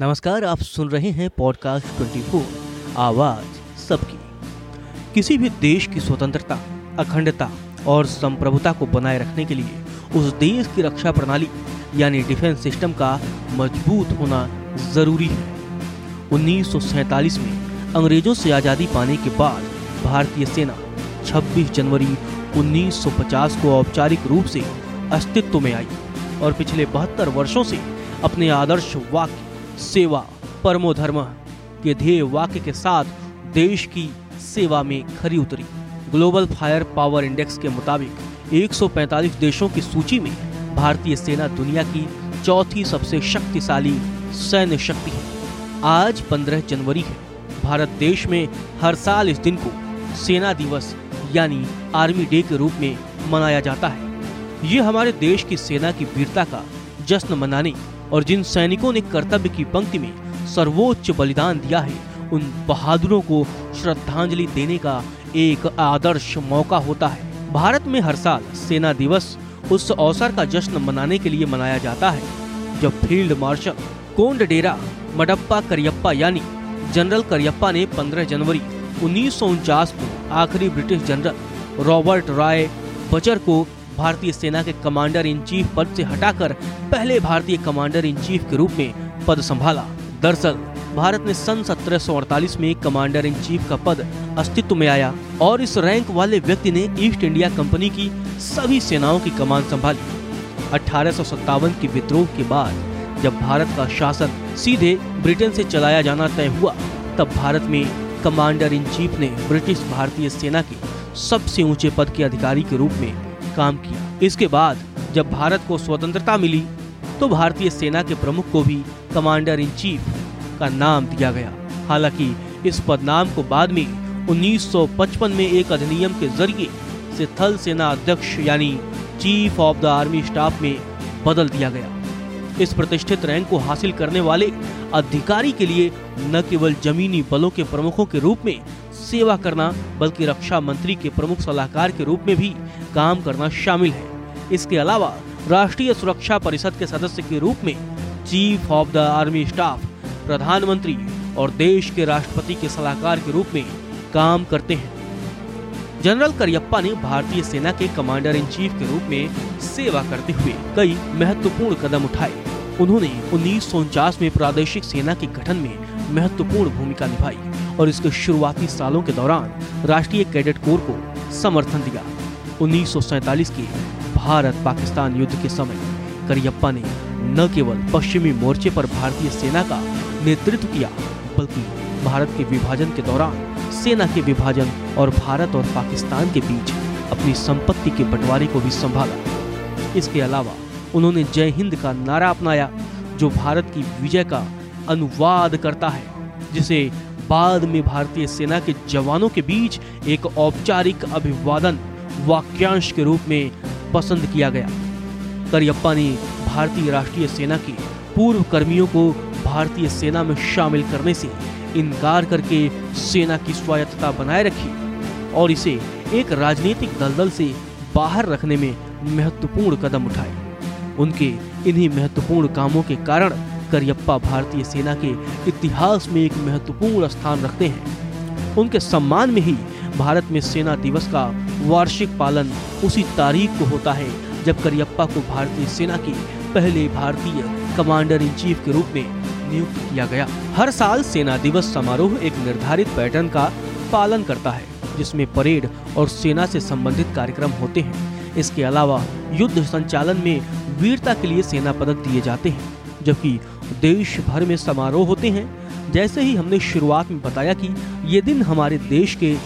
नमस्कार, आप सुन रहे हैं पॉडकास्ट 24 आवाज़ सबकी। किसी भी देश की स्वतंत्रता, अखंडता और संप्रभुता को बनाए रखने के लिए उस देश की रक्षा प्रणाली, यानी डिफेंस सिस्टम का मज़बूत होना ज़रूरी है। उन्नीस में अंग्रेज़ों से आज़ादी पाने के बाद भारतीय सेना 26 जनवरी 1950 को औपचारिक रूप से अस्तित्व में आई और पिछले बहत्तर वर्षों से अपने आदर्श वाक्य सेवा परमो धर्म, के ध्येय वाक्य के साथ देश की सेवा में खरी उतरी। ग्लोबल फायर पावर इंडेक्स के मुताबिक 145 देशों की सूची में भारतीय सेना दुनिया की चौथी सबसे शक्तिशाली सैन्य शक्ति है। आज 15 जनवरी है। भारत देश में हर साल इस दिन को सेना दिवस, यानी आर्मी डे के रूप में मनाया जाता है। ये हमारे देश की सेना की वीरता का जश्न मनाने और जिन सैनिकों ने कर्तव्य की पंक्ति में सर्वोच्च बलिदान दिया है, उन बहादुरों को श्रद्धांजलि देने का एक आदर्श मौका होता है। भारत में हर साल सेना दिवस उस अवसर का जश्न मनाने के लिए मनाया जाता है, जब फ़ील्ड मार्शल कोंड डेरा मडप्पा करियप्पा यानी जनरल करियप्पा ने 15 जनवरी उन्नीस सौ उनचास को आखिरी British general Robert Roy Bucher को भारतीय सेना के कमांडर इन चीफ पद से हटाकर पहले भारतीय कमांडर इन चीफ के रूप में पद संभाला। दरअसल, भारत ने सन 1748 में कमांडर इन चीफ का पद अस्तित्व में आया और इस रैंक वाले व्यक्ति ने ईस्ट इंडिया कंपनी की सभी सेनाओं की कमान संभाली। अठारह सौ सत्तावन के विद्रोह के बाद जब भारत का शासन सीधे ब्रिटेन से चलाया जाना तय हुआ, तब भारत में कमांडर इन चीफ ने ब्रिटिश भारतीय सेना के सबसे ऊँचे पद के अधिकारी के रूप में काम किया। इसके बाद जब भारत को स्वतंत्रता मिली तो भारतीय सेना के प्रमुख को भी कमांडर इन चीफ का नाम दिया गया। हालाँकि इस पदनाम को बाद में 1955 में एक अधिनियम के ज़रिए से थल सेना अध्यक्ष यानी chief of the army staff में बदल दिया गया। इस प्रतिष्ठित रैंक को हासिल करने वाले अधिकारी के लिए न केवल जमीनी बलों के प्रमुखों के रूप में सेवा करना, बल्कि रक्षा मंत्री के प्रमुख सलाहकार के रूप में भी काम करना शामिल है। इसके अलावा, राष्ट्रीय सुरक्षा परिषद के सदस्य के रूप में chief of the army staff, प्रधानमंत्री और देश के राष्ट्रपति के सलाहकार के रूप में काम करते हैं। जनरल करियप्पा ने भारतीय सेना के कमांडर इन चीफ के रूप में सेवा करते हुए कई महत्वपूर्ण कदम उठाए। उन्होंने उन्नीस सौ उनचास में प्रादेशिक सेना के गठन में महत्वपूर्ण भूमिका निभाई। और इसके शुरुआती सालों के दौरान राष्ट्रीय कैडेट कोर को समर्थन दिया। उन्नीस के भारत पाकिस्तान युद्ध के समय करियप्पा ने न केवल पश्चिमी मोर्चे पर भारतीय सेना का नेतृत्व किया, बल्कि भारत के विभाजन के दौरान सेना के विभाजन और भारत और पाकिस्तान के बीच अपनी संपत्ति के बंटवारे को भी संभाला। इसके अलावा उन्होंने जय हिंद का नारा अपनाया, जो भारत की विजय का अनुवाद करता है, जिसे बाद में भारतीय सेना के जवानों के बीच एक औपचारिक अभिवादन वाक्यांश के रूप में पसंद किया गया। करियप्पा ने भारतीय राष्ट्रीय सेना के पूर्व कर्मियों को भारतीय सेना में शामिल करने से इनकार करके सेना की स्वायत्तता बनाए रखी और इसे एक राजनीतिक दलदल से बाहर रखने में महत्वपूर्ण कदम उठाए। उनके इन्हीं महत्वपूर्ण कामों के कारण करियप्पा भारतीय सेना के इतिहास में एक महत्वपूर्ण स्थान रखते हैं। उनके सम्मान में ही भारत में सेना दिवस का वार्षिक पालन उसी तारीख को होता है, जब करियप्पा को भारतीय सेना के पहले भारतीय कमांडर इन चीफ के रूप में नियुक्त किया गया। हर साल सेना दिवस समारोह एक निर्धारित पैटर्न का पालन करता है, जिसमें परेड और सेना से संबंधित कार्यक्रम होते हैं। इसके अलावा युद्ध संचालन में वीरता के लिए सेना पदक दिए जाते हैं, जबकि देश भर में समारोह होते हैं। जैसे ही हमने शुरुआत में बताया कि ये दिन हमारे देश के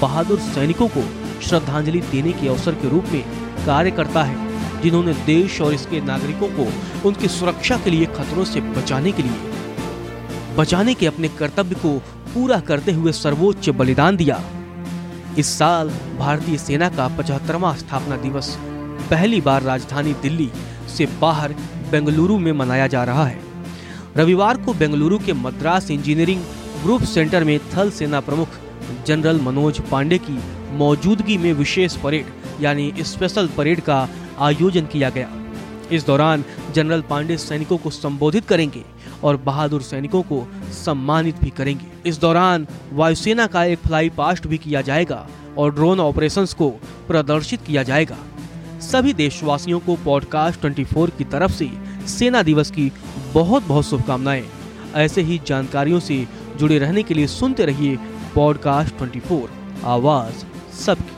बहादुर सैनिकों को श्रद्धांजलि देने के अवसर के रूप में कार्य करता है, जिन्होंने देश और इसके नागरिकों को उनकी सुरक्षा के लिए खतरों से बचाने के लिए, बचाने के अपने कर्तव्य को पूरा करते हुए सर्वोच्च बलिदान दिया। इस साल भारतीय सेना का पचहत्तरवा स्थापना दिवस पहली बार राजधानी दिल्ली से बाहर बेंगलुरु में मनाया जा रहा है। रविवार को बेंगलुरु के मद्रास इंजीनियरिंग ग्रुप सेंटर में थल सेना प्रमुख जनरल मनोज पांडे की मौजूदगी में विशेष परेड, यानी स्पेशल परेड का आयोजन किया गया। इस दौरान जनरल पांडे सैनिकों को संबोधित करेंगे और बहादुर सैनिकों को सम्मानित भी करेंगे। इस दौरान वायुसेना का एक फ्लाई पास्ट भी किया जाएगा और ड्रोन ऑपरेशंस को प्रदर्शित किया जाएगा। सभी देशवासियों को पॉडकास्ट 24 की तरफ़ से सेना दिवस की बहुत बहुत शुभकामनाएँ। ऐसे ही जानकारियों से जुड़े रहने के लिए सुनते रहिए पॉडकास्ट 24 आवाज़ सबकी।